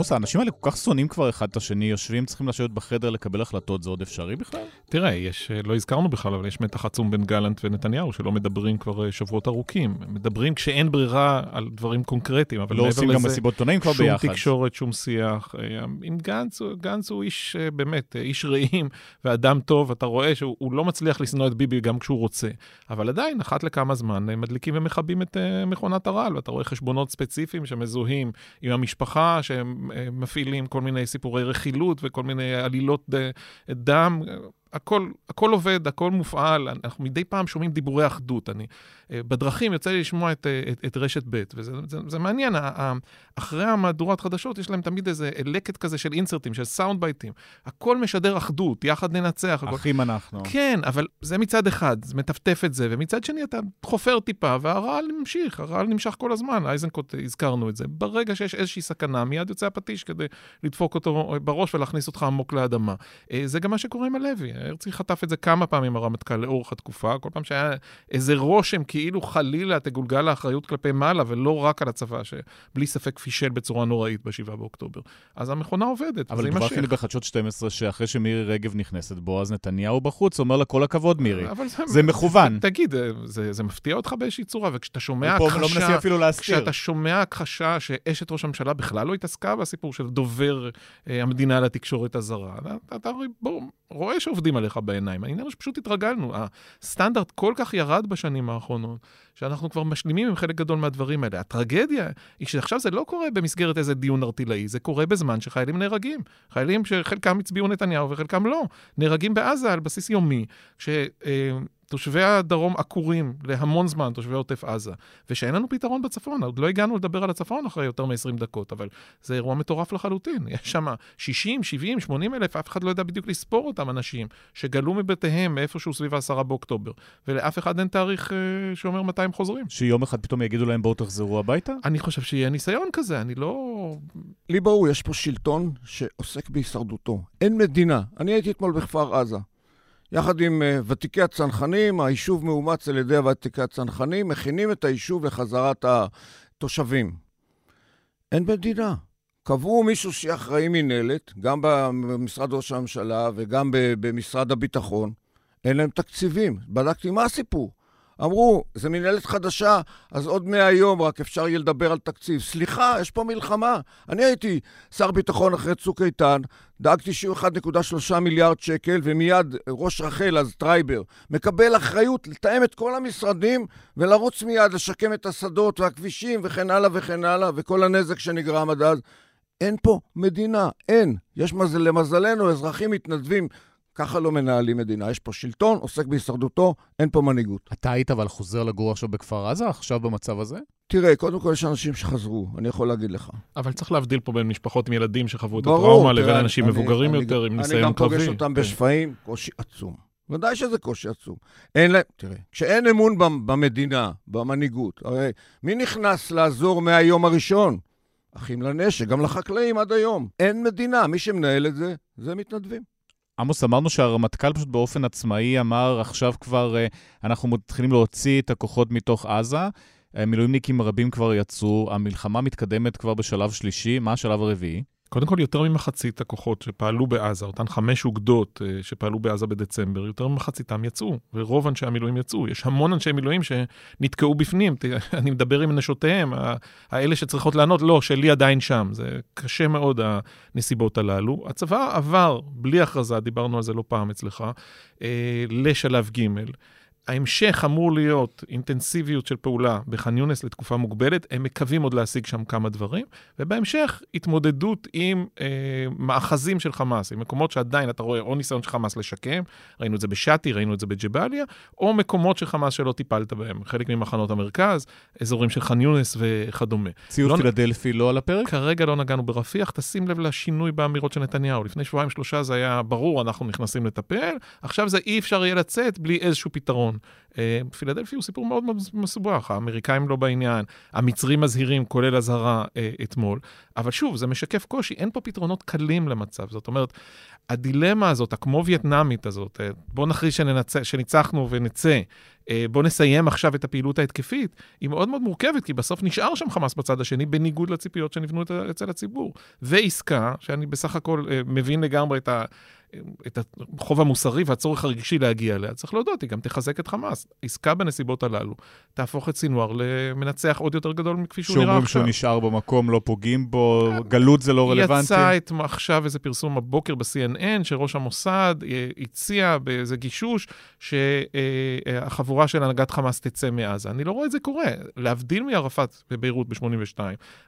עמוס, האנשים האלה כל כך שונאים כבר אחד את השני, יושבים, צריכים לשבת בחדר לקבל החלטות, זה עוד אפשרי בכלל? תראה, יש, לא הזכרנו בכלל, אבל יש מתח עצום בין גלנט ונתניהו, שלא מדברים כבר אה, שבועות ארוכים. מדברים כשאין ברירה על דברים קונקרטיים, אבל לא עושים גם מסיבות עיתונאים כבר ביחד. שום תקשורת, שום שיח. אה, עם גנץ, גנץ הוא איש, אה, באמת, איש רעים ואדם טוב, אתה רואה שהוא לא מצליח לשנוא את ביבי גם כשהוא רוצה. אבל עדיין, אחת לכמה זמן, מדליקים ומכבים את מכונת הרעל, ואתה רואה חשבונות ספציפיים שמזוהים עם המשפחה, שהם מפעילים כל מיני סיפורי רכילות וכל מיני עלילות דם. הכל, הכל עובד, הכל מופעל, אנחנו מדי פעם שומעים דיבורי אחדות. אני, אה, בדרכים יוצא לי לשמוע את, אה, את, את רשת ב', וזה זה, זה מעניין, אחרי המהדורת חדשות יש להם תמיד איזה לקט כזה של אינסרטים, של סאונד בייטים. הכל משדר אחדות, יחד ננצח. אחים הכל... אנחנו. כן, אבל זה מצד אחד, זה מטפטף את זה, ומצד שני אתה חופר טיפה, והרעל נמשיך, הרעל נמשך כל הזמן, אייזנקוט, הזכרנו את זה. ברגע שיש איזושהי סכנה, מיד יוצא הפטיש כדי לדפוק אותו בראש ולהכניס אותך עמוק לאדמה. אה, זה גם מה שקורה עם הלוי. הרצי חטף את זה כמה פעמים, הרמטכ"ל, לאורך התקופה, כל פעם שהיה איזה רושם כאילו חלילה תגולגל האחריות כלפי מעלה, ולא רק על הצבא, שבלי ספק פישל בצורה נוראית ב-7 באוקטובר. אז המכונה עובדת, אבל דווח לי בחדשות 12 שאחרי שמירי רגב נכנסת בו, אז נתניהו בחוץ אומר לה כל הכבוד, מירי. זה, זה מכוון. תגיד, זה, זה מפתיע אותך באיזושהי צורה, וכשאתה שומע הכחשה... לא אפילו להסתיר. כשאתה שומע הכחשה שאשת ראש הממשלה בכלל לא התעסקה בסיפור של דובר אה, המדינה לתקשורת הזרה, אתה, אתה בוא, רואה שעובדים עליך בעיניים. אני אומר שפשוט התרגלנו. הסטנדרט כל כך ירד בשנים האחרונות, שאנחנו כבר משלימים עם חלק גדול מהדברים האלה. הטרגדיה היא שעכשיו זה לא קורה במסגרת איזה דיון ארטילאי, זה קורה בזמן שחיילים נהרגים. חיילים שחלקם הצביעו נתניהו וחלקם לא. נהרגים בעזה על בסיס יומי, כש... תושבי הדרום עקורים להמון זמן, תושבי עוטף עזה, ושאין לנו פתרון בצפון. עוד לא הגענו לדבר על הצפון אחרי יותר מ-20 דקות, אבל זה אירוע מטורף לחלוטין. יש שם 60, 70, 80 אלף, אף אחד לא יודע בדיוק לספור אותם אנשים שגלו מבתיהם מאיפשהו סביב ה-10 באוקטובר, ולאף אחד אין תאריך אה, שאומר מתי הם חוזרים. שיום אחד פתאום יגידו להם בואו תחזרו הביתה? אני חושב שיהיה ניסיון כזה, אני לא... לי ברור, יש פה שלטון שעוסק בהישרדותו. אין מדינה. אני הייתי אתמול בכפר עזה. יחד עם uh, ותיקי הצנחנים, היישוב מאומץ על ידי ותיקי הצנחנים, מכינים את היישוב לחזרת התושבים. אין מדינה. קבעו מישהו שיהיה אחראי מינהלת, גם במשרד ראש הממשלה וגם במשרד הביטחון. אין להם תקציבים. בדקתי מה הסיפור. אמרו, זו מנהלת חדשה, אז עוד מאה יום רק אפשר יהיה לדבר על תקציב. סליחה, יש פה מלחמה. אני הייתי שר ביטחון אחרי צוק איתן, דאגתי שיהיו 1.3 מיליארד שקל, ומיד ראש רח"ל, אז טרייבר, מקבל אחריות לתאם את כל המשרדים ולרוץ מיד לשקם את השדות והכבישים וכן הלאה וכן הלאה, וכל הנזק שנגרם עד אז. אין פה מדינה, אין. יש מזל, למזלנו אזרחים מתנדבים ככה לא מנהלים מדינה. יש פה שלטון, עוסק בהישרדותו, אין פה מנהיגות. אתה היית אבל חוזר לגור עכשיו בכפר עזה, עכשיו במצב הזה? תראה, קודם כל יש אנשים שחזרו, אני יכול להגיד לך. אבל צריך להבדיל פה בין משפחות עם ילדים שחוו את הטראומה לבין אנשים אני, מבוגרים אני, יותר, אני, עם ניסיון קרבי. אני גם פוגש אותם כן. בשפיים, קושי עצום. ודאי שזה קושי עצום. אין להם, תראה, כשאין אמון במדינה, במנהיגות, הרי מי נכנס לעזור מהיום הראשון? אחים לנשק, גם לחקלאים עד היום. אין מדינה, מי שמנהל את זה, זה מתנדבים. עמוס, אמרנו שהרמטכ"ל פשוט באופן עצמאי אמר, עכשיו כבר uh, אנחנו מתחילים להוציא את הכוחות מתוך עזה. מילואימניקים רבים כבר יצאו, המלחמה מתקדמת כבר בשלב שלישי, מה השלב הרביעי? קודם כל, יותר ממחצית הכוחות שפעלו בעזה, אותן חמש אוגדות uh, שפעלו בעזה בדצמבר, יותר ממחציתם יצאו, ורוב אנשי המילואים יצאו. יש המון אנשי מילואים שנתקעו בפנים, אני מדבר עם נשותיהם, האלה שצריכות לענות, לא, שלי עדיין שם. זה קשה מאוד, הנסיבות הללו. הצבא עבר, בלי הכרזה, דיברנו על זה לא פעם אצלך, uh, לשלב ג'. ההמשך אמור להיות אינטנסיביות של פעולה בח'אן יונס לתקופה מוגבלת, הם מקווים עוד להשיג שם כמה דברים, ובהמשך התמודדות עם אה, מאחזים של חמאס, עם מקומות שעדיין אתה רואה או ניסיון של חמאס לשקם, ראינו את זה בשאטי, ראינו את זה בג'באליה, או מקומות של חמאס שלא טיפלת בהם, חלק ממחנות המרכז, אזורים של ח'אן יונס וכדומה. ציוד לא, פילדלפי לא על הפרק? כרגע לא נגענו ברפיח, תשים לב לשינוי באמירות של נתניהו. לפני שבועיים שלושה זה היה ברור, אנחנו נכנסים לטפל, עכשיו זה אי אפשר יהיה לצאת בלי איזשהו פתרון. אה, פילדלפי הוא סיפור מאוד מאוד מסובך, האמריקאים לא בעניין, המצרים מזהירים, כולל אזהרה אה, אתמול, אבל שוב, זה משקף קושי, אין פה פתרונות קלים למצב. זאת אומרת, הדילמה הזאת, הכמו וייטנאמית הזאת, אה, בואו נכריז שניצחנו ונצא, בואו נסיים עכשיו את הפעילות ההתקפית, היא מאוד מאוד מורכבת, כי בסוף נשאר שם חמאס בצד השני, בניגוד לציפיות שנבנו אצל הציבור. ועסקה, שאני בסך הכל מבין לגמרי את ה... את החוב המוסרי והצורך הרגשי להגיע אליה, צריך להודות, היא גם תחזק את חמאס. עסקה בנסיבות הללו תהפוך את סינואר למנצח עוד יותר גדול מכפי שהוא נראה עכשיו. שאומרים שהוא נשאר במקום, לא פוגעים בו, גלות זה לא רלוונטי. יצא את, עכשיו איזה פרסום הבוקר ב-CNN, שראש המוסד אה, הציע באיזה גישוש שהחבורה של הנהגת חמאס תצא מעזה. אני לא רואה את זה קורה. להבדיל מערפאת בביירות ב-82,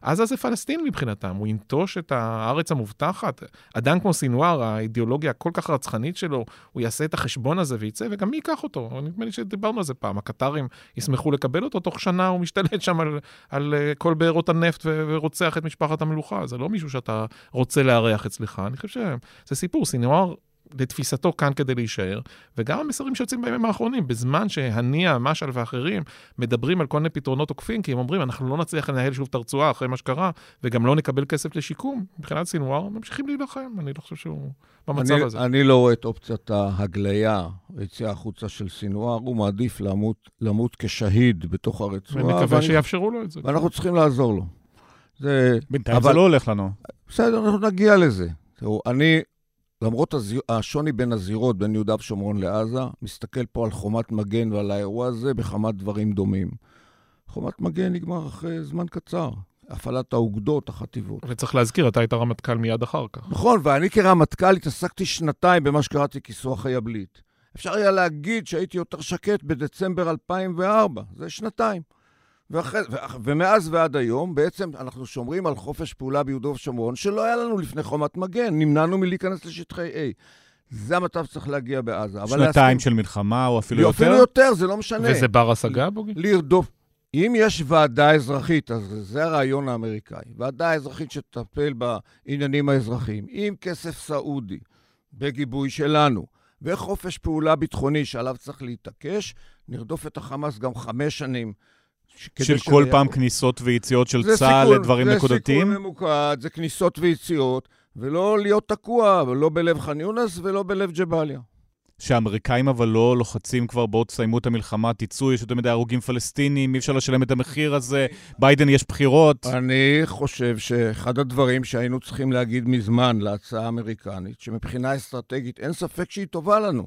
עזה זה פלסטין מבחינתם, הוא ינטוש את הארץ המובטחת. אדם כמו סינואר, האידיאולוגיה הכל כך רצחנית שלו, הוא יעשה את החשבון הזה וייצא, וגם מי ייקח אותו? נדמה לי שדיברנו על זה פעם, הקטרים ישמחו לקבל אותו, תוך שנה הוא משתלט שם על, על אה, כל בארות הנפט ורוצח את משפחת המלוכה. זה לא מישהו שאתה רוצה לארח אצלך. אני חושב שזה סיפור, סינואר לתפיסתו כאן כדי להישאר, וגם המסרים שיוצאים בימים האחרונים, בזמן שהנייה, משעל ואחרים מדברים על כל מיני פתרונות עוקפים, כי הם אומרים, אנחנו לא נצליח לנהל שוב את הרצועה אחרי מה שקרה, וגם לא נקבל כסף לשיקום, מבחינת סינואר, ממשיכים להילחם, אני לא חושב שהוא במצב אני, הזה. אני לא רואה את אופציית ההגליה, היציאה החוצה של סינואר, הוא מעדיף למות, למות כשהיד בתוך הרצועה. ומקווה ואני- שיאפשרו לו את זה. ואנחנו צריכים לעזור לו. זה... בינתיים אבל- זה לא הולך לנו. בסדר, אנחנו נגיע לזה. תראו, אני, למרות הזיר, השוני בין הזירות, בין יהודה ושומרון לעזה, מסתכל פה על חומת מגן ועל האירוע הזה בכמה דברים דומים. חומת מגן נגמר אחרי זמן קצר. הפעלת האוגדות, החטיבות. וצריך להזכיר, אתה היית רמטכ"ל מיד אחר כך. נכון, ואני כרמטכ"ל התעסקתי שנתיים במה שקראתי כיסוח היבלית. אפשר היה להגיד שהייתי יותר שקט בדצמבר 2004, זה שנתיים. ואחרי, ומאז ועד היום, בעצם אנחנו שומרים על חופש פעולה ביהודה ושומרון, שלא היה לנו לפני חומת מגן, נמנענו מלהיכנס לשטחי A. זה המצב שצריך להגיע בעזה. שנתיים להסכים- של מלחמה, או אפילו אפילו יותר? יותר, זה לא משנה. וזה בר השגה, בוגי? לרדוף. אם יש ועדה אזרחית, אז זה הרעיון האמריקאי. ועדה אזרחית שתטפל בעניינים האזרחיים, עם כסף סעודי, בגיבוי שלנו, וחופש פעולה ביטחוני שעליו צריך להתעקש, נרדוף את החמאס גם חמש שנים. של כל פעם כניסות ויציאות של זה צה"ל לדברים זה נקודתיים? סיכון ממוקד, זה כניסות ויציאות, ולא להיות תקוע, לא בלב ח'אן יונס ולא בלב ג'באליה. שהאמריקאים אבל לא לוחצים כבר, בואו תסיימו את המלחמה, תצאו, יש יותר מדי הרוגים פלסטינים, אי אפשר לשלם את המחיר הזה, ביידן יש בחירות. אני חושב שאחד הדברים שהיינו צריכים להגיד מזמן להצעה האמריקנית, שמבחינה אסטרטגית אין ספק שהיא טובה לנו,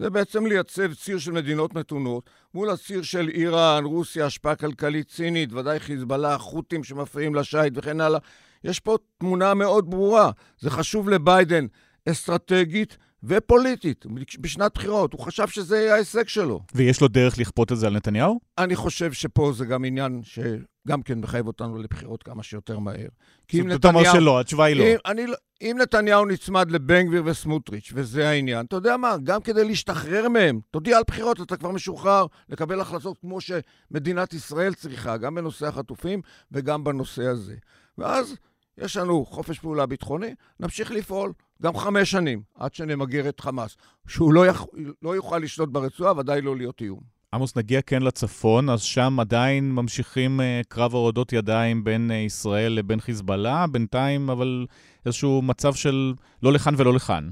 זה בעצם לייצב ציר של מדינות מתונות מול הציר של איראן, רוסיה, השפעה כלכלית סינית, ודאי חיזבאללה, חות'ים שמפריעים לשיט וכן הלאה. יש פה תמונה מאוד ברורה. זה חשוב לביידן אסטרטגית ופוליטית בשנת בחירות. הוא חשב שזה יהיה ההישג שלו. ויש לו דרך לכפות את זה על נתניהו? אני חושב שפה זה גם עניין שגם כן מחייב אותנו לבחירות כמה שיותר מהר. כי אם אתה אומר נתניהו... שלא, התשובה היא לא. אם, אני, לא- אם נתניהו נצמד לבן גביר וסמוטריץ', וזה העניין, אתה יודע מה, גם כדי להשתחרר מהם, תודיע על בחירות, אתה כבר משוחרר לקבל החלטות כמו שמדינת ישראל צריכה, גם בנושא החטופים וגם בנושא הזה. ואז יש לנו חופש פעולה ביטחוני, נמשיך לפעול גם חמש שנים, עד שנמגר את חמאס. שהוא לא, יכ... לא יוכל לשלוט ברצועה, ודאי לא להיות איום. עמוס, נגיע כן לצפון, אז שם עדיין ממשיכים אה, קרב הורדות ידיים בין אה, ישראל לבין חיזבאללה, בינתיים אבל איזשהו מצב של לא לכאן ולא לכאן.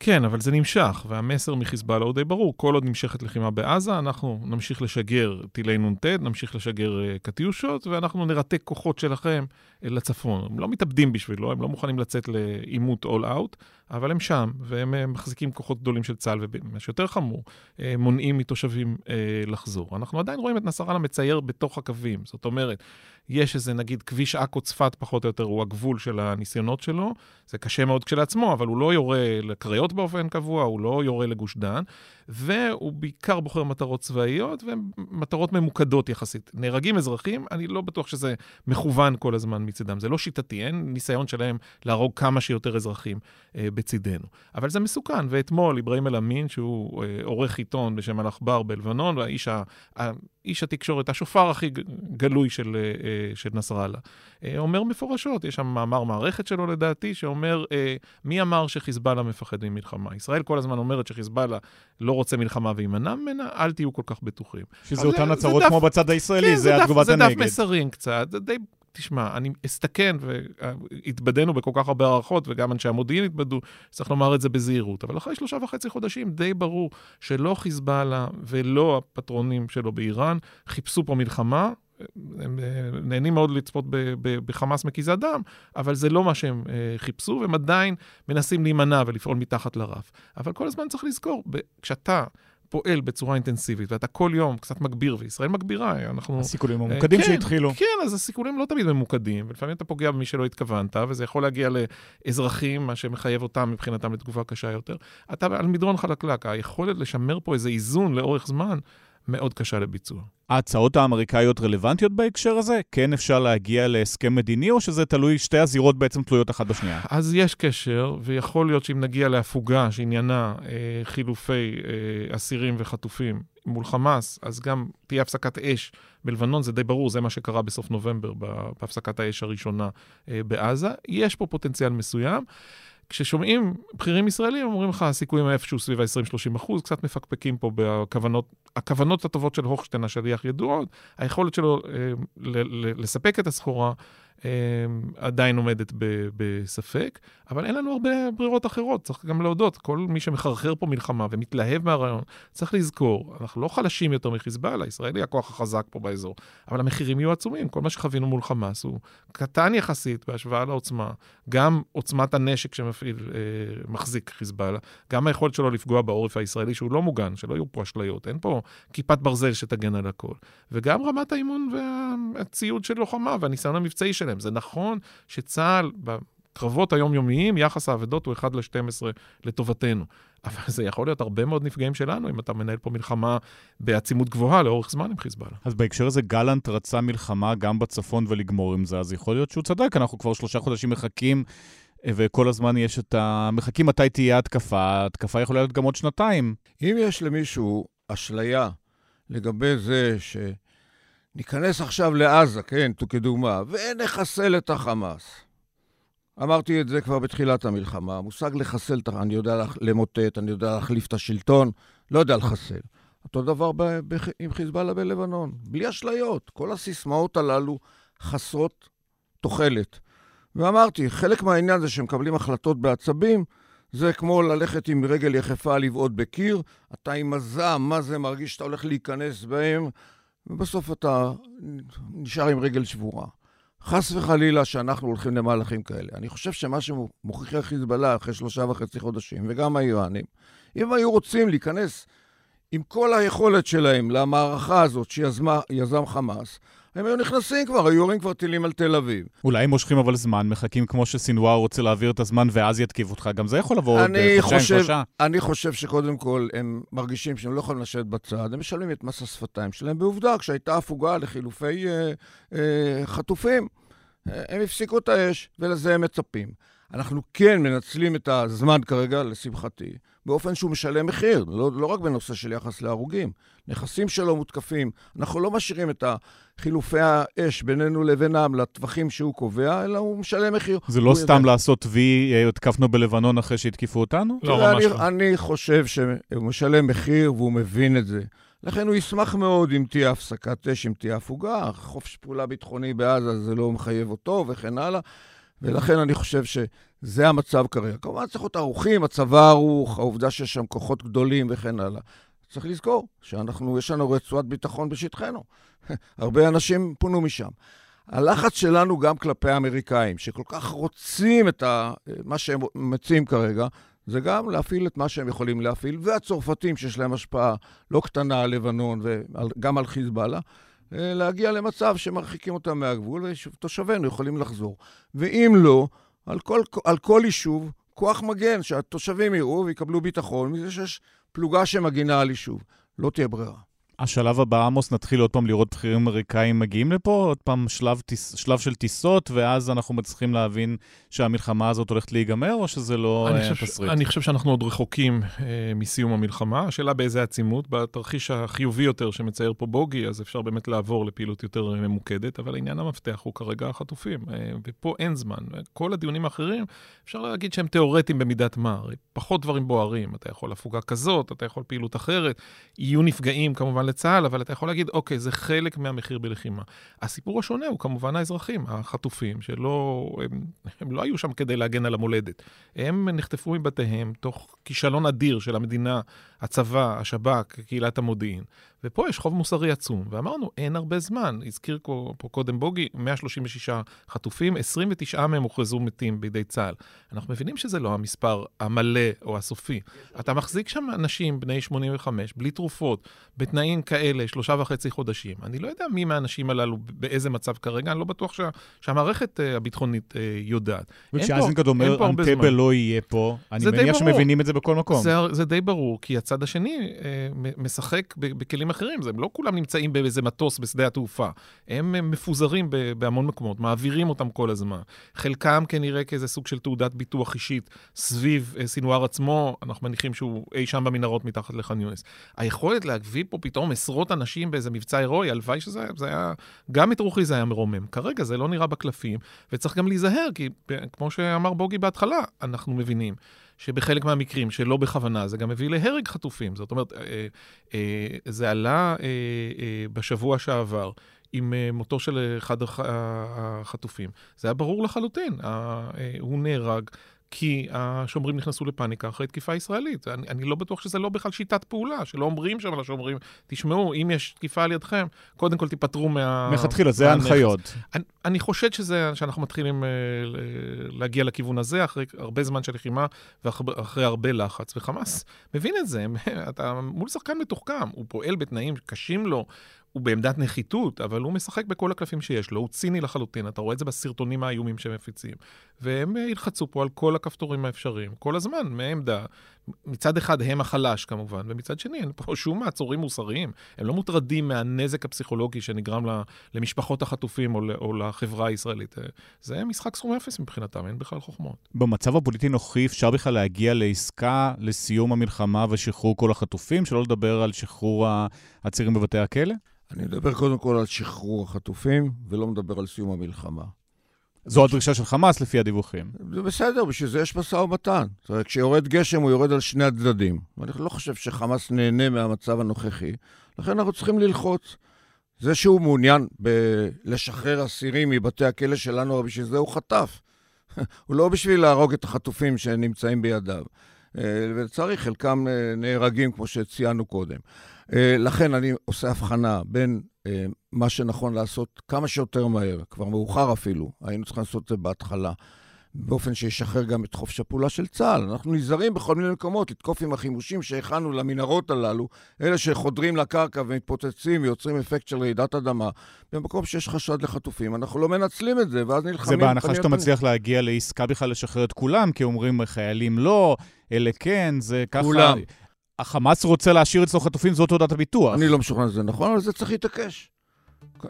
כן, אבל זה נמשך, והמסר מחיזבאללה הוא די ברור. כל עוד נמשכת לחימה בעזה, אנחנו נמשיך לשגר טילי נ"ט, נמשיך לשגר uh, קטיושות, ואנחנו נרתק כוחות שלכם uh, לצפון. הם לא מתאבדים בשבילו, הם לא מוכנים לצאת לעימות all out, אבל הם שם, והם uh, מחזיקים כוחות גדולים של צה"ל, ומה שיותר חמור, uh, מונעים מתושבים uh, לחזור. אנחנו עדיין רואים את נסראללה מצייר בתוך הקווים. זאת אומרת, יש איזה, נגיד, כביש עכו צפת, פחות או יותר, הוא הגבול של הניסיונות שלו. זה קשה מאוד כשלעצמו, אבל הוא לא יורה לקריות באופן קבוע, הוא לא יורה לגוש דן, והוא בעיקר בוחר מטרות צבאיות והן מטרות ממוקדות יחסית. נהרגים אזרחים, אני לא בטוח שזה מכוון כל הזמן מצידם. זה לא שיטתי, אין ניסיון שלהם להרוג כמה שיותר אזרחים אה, בצידנו. אבל זה מסוכן, ואתמול אברהים אל-אמין, שהוא אה, עורך עיתון בשם אל-עכבר בלבנון, והאיש ה... איש התקשורת, השופר הכי גלוי של, אה, של נסראללה, אה, אומר מפורשות, יש שם מאמר מערכת שלו לדעתי, שאומר, אה, מי אמר שחיזבאללה מפחד ממלחמה? ישראל כל הזמן אומרת שחיזבאללה לא רוצה מלחמה ויימנע ממנה, אל תהיו כל כך בטוחים. שזה אותן הצהרות כמו בצד הישראלי, כן, זה התגובת זה הנגד. דף מסרים קצת, זה די... תשמע, אני אסתכן, והתבדינו בכל כך הרבה הערכות, וגם אנשי המודיעין התבדו, צריך לומר את זה בזהירות. אבל אחרי שלושה וחצי חודשים די ברור שלא חיזבאללה ולא הפטרונים שלו באיראן חיפשו פה מלחמה. הם נהנים מאוד לצפות בחמאס מקיזת דם, אבל זה לא מה שהם חיפשו, והם עדיין מנסים להימנע ולפעול מתחת לרף. אבל כל הזמן צריך לזכור, כשאתה פועל בצורה אינטנסיבית, ואתה כל יום קצת מגביר, וישראל מגבירה, אנחנו... הסיכולים הממוקדים כן, שהתחילו. כן, אז הסיכולים לא תמיד ממוקדים, ולפעמים אתה פוגע במי שלא התכוונת, וזה יכול להגיע לאזרחים, מה שמחייב אותם מבחינתם לתגובה קשה יותר. אתה על מדרון חלקלק, היכולת לשמר פה איזה איזון לאורך זמן, מאוד קשה לביצוע. ההצעות האמריקאיות רלוונטיות בהקשר הזה? כן אפשר להגיע להסכם מדיני, או שזה תלוי, שתי הזירות בעצם תלויות אחת בשנייה? אז יש קשר, ויכול להיות שאם נגיע להפוגה שעניינה אה, חילופי אה, אסירים וחטופים מול חמאס, אז גם תהיה הפסקת אש בלבנון, זה די ברור, זה מה שקרה בסוף נובמבר בהפסקת האש הראשונה אה, בעזה. יש פה פוטנציאל מסוים. כששומעים בכירים ישראלים, אומרים לך, הסיכויים איפשהו סביב ה-20-30 אחוז, קצת מפקפקים פה בכוונות, הכוונות הטובות של הוכשטיין, השליח ידועות, היכולת שלו אה, לספק את הסחורה עדיין עומדת בספק, אבל אין לנו הרבה ברירות אחרות, צריך גם להודות. כל מי שמחרחר פה מלחמה ומתלהב מהרעיון, צריך לזכור, אנחנו לא חלשים יותר מחיזבאללה, ישראל היא הכוח החזק פה באזור, אבל המחירים יהיו עצומים. כל מה שחווינו מול חמאס הוא קטן יחסית בהשוואה לעוצמה. גם עוצמת הנשק שמפעיל, אה, מחזיק חיזבאללה, גם היכולת שלו לפגוע בעורף הישראלי, שהוא לא מוגן, שלא יהיו פה אשליות, אין פה כיפת ברזל שתגן על הכל. וגם רמת האימון והציוד של לוחמה והניסיון המבצעי של שלהם. זה נכון שצה"ל, בקרבות היומיומיים, יחס האבדות הוא 1 ל-12 לטובתנו. אבל זה יכול להיות הרבה מאוד נפגעים שלנו, אם אתה מנהל פה מלחמה בעצימות גבוהה לאורך זמן עם חיזבאללה. אז בהקשר הזה, גלנט רצה מלחמה גם בצפון ולגמור עם זה, אז יכול להיות שהוא צדק, אנחנו כבר שלושה חודשים מחכים. וכל הזמן יש את ה... מחכים מתי תהיה התקפה, התקפה יכולה להיות גם עוד שנתיים. אם יש למישהו אשליה לגבי זה ש... ניכנס עכשיו לעזה, כן, כדוגמה, ונחסל את החמאס. אמרתי את זה כבר בתחילת המלחמה. המושג לחסל, אני יודע למוטט, אני יודע להחליף את השלטון, לא יודע לחסל. אותו דבר ב- ב- עם חיזבאללה בלבנון, בלי אשליות. כל הסיסמאות הללו חסרות תוחלת. ואמרתי, חלק מהעניין זה שמקבלים החלטות בעצבים, זה כמו ללכת עם רגל יחפה לבעוט בקיר, אתה עם הזעם, מה זה מרגיש שאתה הולך להיכנס בהם, ובסוף אתה נשאר עם רגל שבורה. חס וחלילה שאנחנו הולכים למהלכים כאלה. אני חושב שמה שמוכיחי חיזבאללה אחרי שלושה וחצי חודשים, וגם האיראנים, אם היו רוצים להיכנס עם כל היכולת שלהם למערכה הזאת שיזם חמאס, הם היו נכנסים כבר, היו יורים כבר טילים על תל אביב. אולי הם מושכים אבל זמן, מחכים כמו שסינואר רוצה להעביר את הזמן ואז יתקיף אותך, גם זה יכול לבוא עוד אה, חודשיים, שלושה. אני חושב שקודם כל הם מרגישים שהם לא יכולים לשבת בצד, הם משלמים את מס השפתיים שלהם. בעובדה, כשהייתה הפוגה לחילופי אה, אה, חטופים, אה, הם הפסיקו את האש, ולזה הם מצפים. אנחנו כן מנצלים את הזמן כרגע, לשמחתי, באופן שהוא משלם מחיר, לא, לא רק בנושא של יחס להרוגים. נכסים שלו מותקפים. אנחנו לא משאירים את חילופי האש בינינו לבינם לטווחים שהוא קובע, אלא הוא משלם מחיר. זה לא סתם יודע. לעשות וי, אה, הותקפנו בלבנון אחרי שהתקיפו אותנו? לא, ממש אני, לא. אני חושב שהוא משלם מחיר והוא מבין את זה. לכן הוא ישמח מאוד אם תהיה הפסקת אש, אם תהיה הפוגה. חופש פעולה ביטחוני בעזה זה לא מחייב אותו וכן הלאה. ולכן אני חושב שזה המצב כרגע. כמובן צריך להיות ערוכים, הצבא ערוך, העובדה שיש שם כוחות גדולים וכן הלאה. צריך לזכור שאנחנו, יש לנו רצועת ביטחון בשטחנו. הרבה אנשים פונו משם. הלחץ שלנו גם כלפי האמריקאים, שכל כך רוצים את ה, מה שהם מציעים כרגע, זה גם להפעיל את מה שהם יכולים להפעיל, והצרפתים, שיש להם השפעה לא קטנה על לבנון וגם על חיזבאללה, להגיע למצב שמרחיקים אותם מהגבול ותושבינו יכולים לחזור. ואם לא, על כל, על כל יישוב, כוח מגן, שהתושבים יראו ויקבלו ביטחון מזה שיש פלוגה שמגינה על יישוב. לא תהיה ברירה. השלב הבא, עמוס, נתחיל עוד פעם לראות בכירים אמריקאים מגיעים לפה, עוד פעם שלב, טיס, שלב של טיסות, ואז אנחנו מצליחים להבין שהמלחמה הזאת הולכת להיגמר, או שזה לא אני חושב, תסריט? אני חושב שאנחנו עוד רחוקים uh, מסיום המלחמה. השאלה באיזה עצימות. בתרחיש החיובי יותר שמצייר פה בוגי, אז אפשר באמת לעבור לפעילות יותר ממוקדת, אבל עניין המפתח הוא כרגע החטופים, uh, ופה אין זמן. כל הדיונים האחרים, אפשר להגיד שהם תיאורטיים במידת מה. פחות דברים בוערים. אתה יכול הפוגה כזאת, אתה יכול פעילות אחרת. יהיו נפגעים כמובן לצה"ל, אבל אתה יכול להגיד, אוקיי, זה חלק מהמחיר בלחימה. הסיפור השונה הוא כמובן האזרחים, החטופים, שלא, הם, הם לא היו שם כדי להגן על המולדת. הם נחטפו מבתיהם תוך כישלון אדיר של המדינה, הצבא, השב"כ, קהילת המודיעין. ופה יש חוב מוסרי עצום, ואמרנו, אין הרבה זמן. הזכיר פה, פה קודם בוגי, 136 חטופים, 29 מהם הוכרזו מתים בידי צה"ל. אנחנו מבינים שזה לא המספר המלא או הסופי. אתה מחזיק שם אנשים בני 85, בלי תרופות, בתנאים כאלה, שלושה וחצי חודשים. אני לא יודע מי מהאנשים הללו באיזה מצב כרגע, אני לא בטוח שה, שהמערכת uh, הביטחונית uh, יודעת. וכשאזנקד אומר, אנטבה לא יהיה פה, אני מניח שמבינים את זה בכל מקום. זה, זה די ברור, כי הצד השני uh, משחק בכלים דברים אחרים, הם לא כולם נמצאים באיזה מטוס בשדה התעופה. הם, מפוזרים בהמון מקומות, מעבירים אותם כל הזמן. חלקם כנראה כאיזה סוג של תעודת ביטוח אישית סביב אה, סינואר עצמו, אנחנו מניחים שהוא אי שם במנהרות מתחת לח'אן יונס. היכולת להביא פה פתאום עשרות אנשים באיזה מבצע הירואי, הלוואי שזה זה היה, גם את רוחי זה היה מרומם. כרגע זה לא נראה בקלפים, וצריך גם להיזהר, כי כמו שאמר בוגי בהתחלה, אנחנו מבינים. שבחלק מהמקרים, שלא בכוונה, זה גם מביא להרג חטופים. זאת אומרת, אה, אה, זה עלה אה, בשבוע שעבר. עם מותו של אחד החטופים. זה היה ברור לחלוטין, הוא נהרג כי השומרים נכנסו לפאניקה אחרי תקיפה ישראלית. אני, אני לא בטוח שזה לא בכלל שיטת פעולה, שלא אומרים שם לשומרים, תשמעו, אם יש תקיפה על ידכם, קודם כל תיפטרו מה... מלכתחילה, זה ההנחיות. אני, אני חושד שזה, שאנחנו מתחילים אה, להגיע לכיוון הזה, אחרי הרבה זמן של לחימה ואחרי הרבה לחץ. וחמאס מבין את זה, אתה מול שחקן מתוחכם, הוא פועל בתנאים קשים לו. הוא בעמדת נחיתות, אבל הוא משחק בכל הקלפים שיש לו, הוא ציני לחלוטין, אתה רואה את זה בסרטונים האיומים שהם מפיצים. והם ילחצו פה על כל הכפתורים האפשריים, כל הזמן, מעמדה. מצד אחד הם החלש כמובן, ומצד שני אין פה שום מעצורים מוסריים. הם לא מוטרדים מהנזק הפסיכולוגי שנגרם למשפחות החטופים או, או לחברה הישראלית. זה משחק סכום אפס מבחינתם, אין בכלל חוכמות. במצב הפוליטי נוחי אפשר בכלל להגיע לעסקה לסיום המלחמה ושחרור כל החטופים, שלא לדבר על שחרור העצירים בבתי הכלא? אני מדבר קודם כל על שחרור החטופים, ולא מדבר על סיום המלחמה. זו הדרישה של חמאס לפי הדיווחים. זה בסדר, בשביל זה יש משא ומתן. זאת אומרת, כשיורד גשם הוא יורד על שני הצדדים. ואני לא חושב שחמאס נהנה מהמצב הנוכחי, לכן אנחנו צריכים ללחוץ. זה שהוא מעוניין לשחרר אסירים מבתי הכלא שלנו, אבל בשביל זה הוא חטף. הוא לא בשביל להרוג את החטופים שנמצאים בידיו. אה, ולצערי, חלקם אה, נהרגים, כמו שציינו קודם. אה, לכן אני עושה הבחנה בין מה שנכון לעשות כמה שיותר מהר, כבר מאוחר אפילו, היינו צריכים לעשות את זה בהתחלה, באופן שישחרר גם את חופש הפעולה של צה"ל. אנחנו נזהרים בכל מיני מקומות לתקוף עם החימושים שהכנו למנהרות הללו, אלה שחודרים לקרקע ומתפוצצים ויוצרים אפקט של רעידת אדמה, במקום שיש חשד לחטופים. אנחנו לא מנצלים את זה, ואז נלחמים... זה בהנחה שאתה מצליח להגיע לעסקה בכלל לשחרר את כולם, כי אומרים חיילים לא, אלה כן, זה ככה... כולם. החמאס רוצה להשאיר אצלו חטופים, זאת תעודת הביטוח. אני לא משוכנע שזה נכון, אבל זה צריך להתעקש.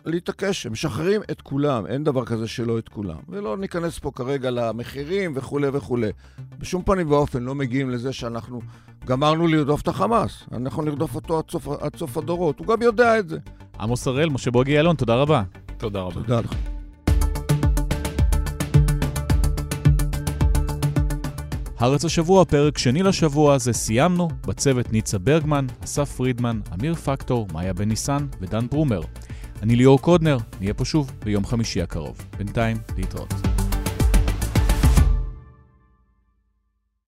להתעקש, הם משחררים את כולם, אין דבר כזה שלא את כולם. ולא ניכנס פה כרגע למחירים וכולי וכולי. בשום פנים ואופן לא מגיעים לזה שאנחנו גמרנו לרדוף את החמאס. אנחנו נרדוף אותו עד סוף, עד סוף הדורות, הוא גם יודע את זה. עמוס הראל, משה בוגי יעלון, תודה רבה. תודה רבה. תודה לך. הארץ השבוע, פרק שני לשבוע זה סיימנו, בצוות ניצה ברגמן, אסף פרידמן, אמיר פקטור, מאיה בן ניסן ודן ברומר. אני ליאור קודנר, נהיה פה שוב ביום חמישי הקרוב. בינתיים, להתראות.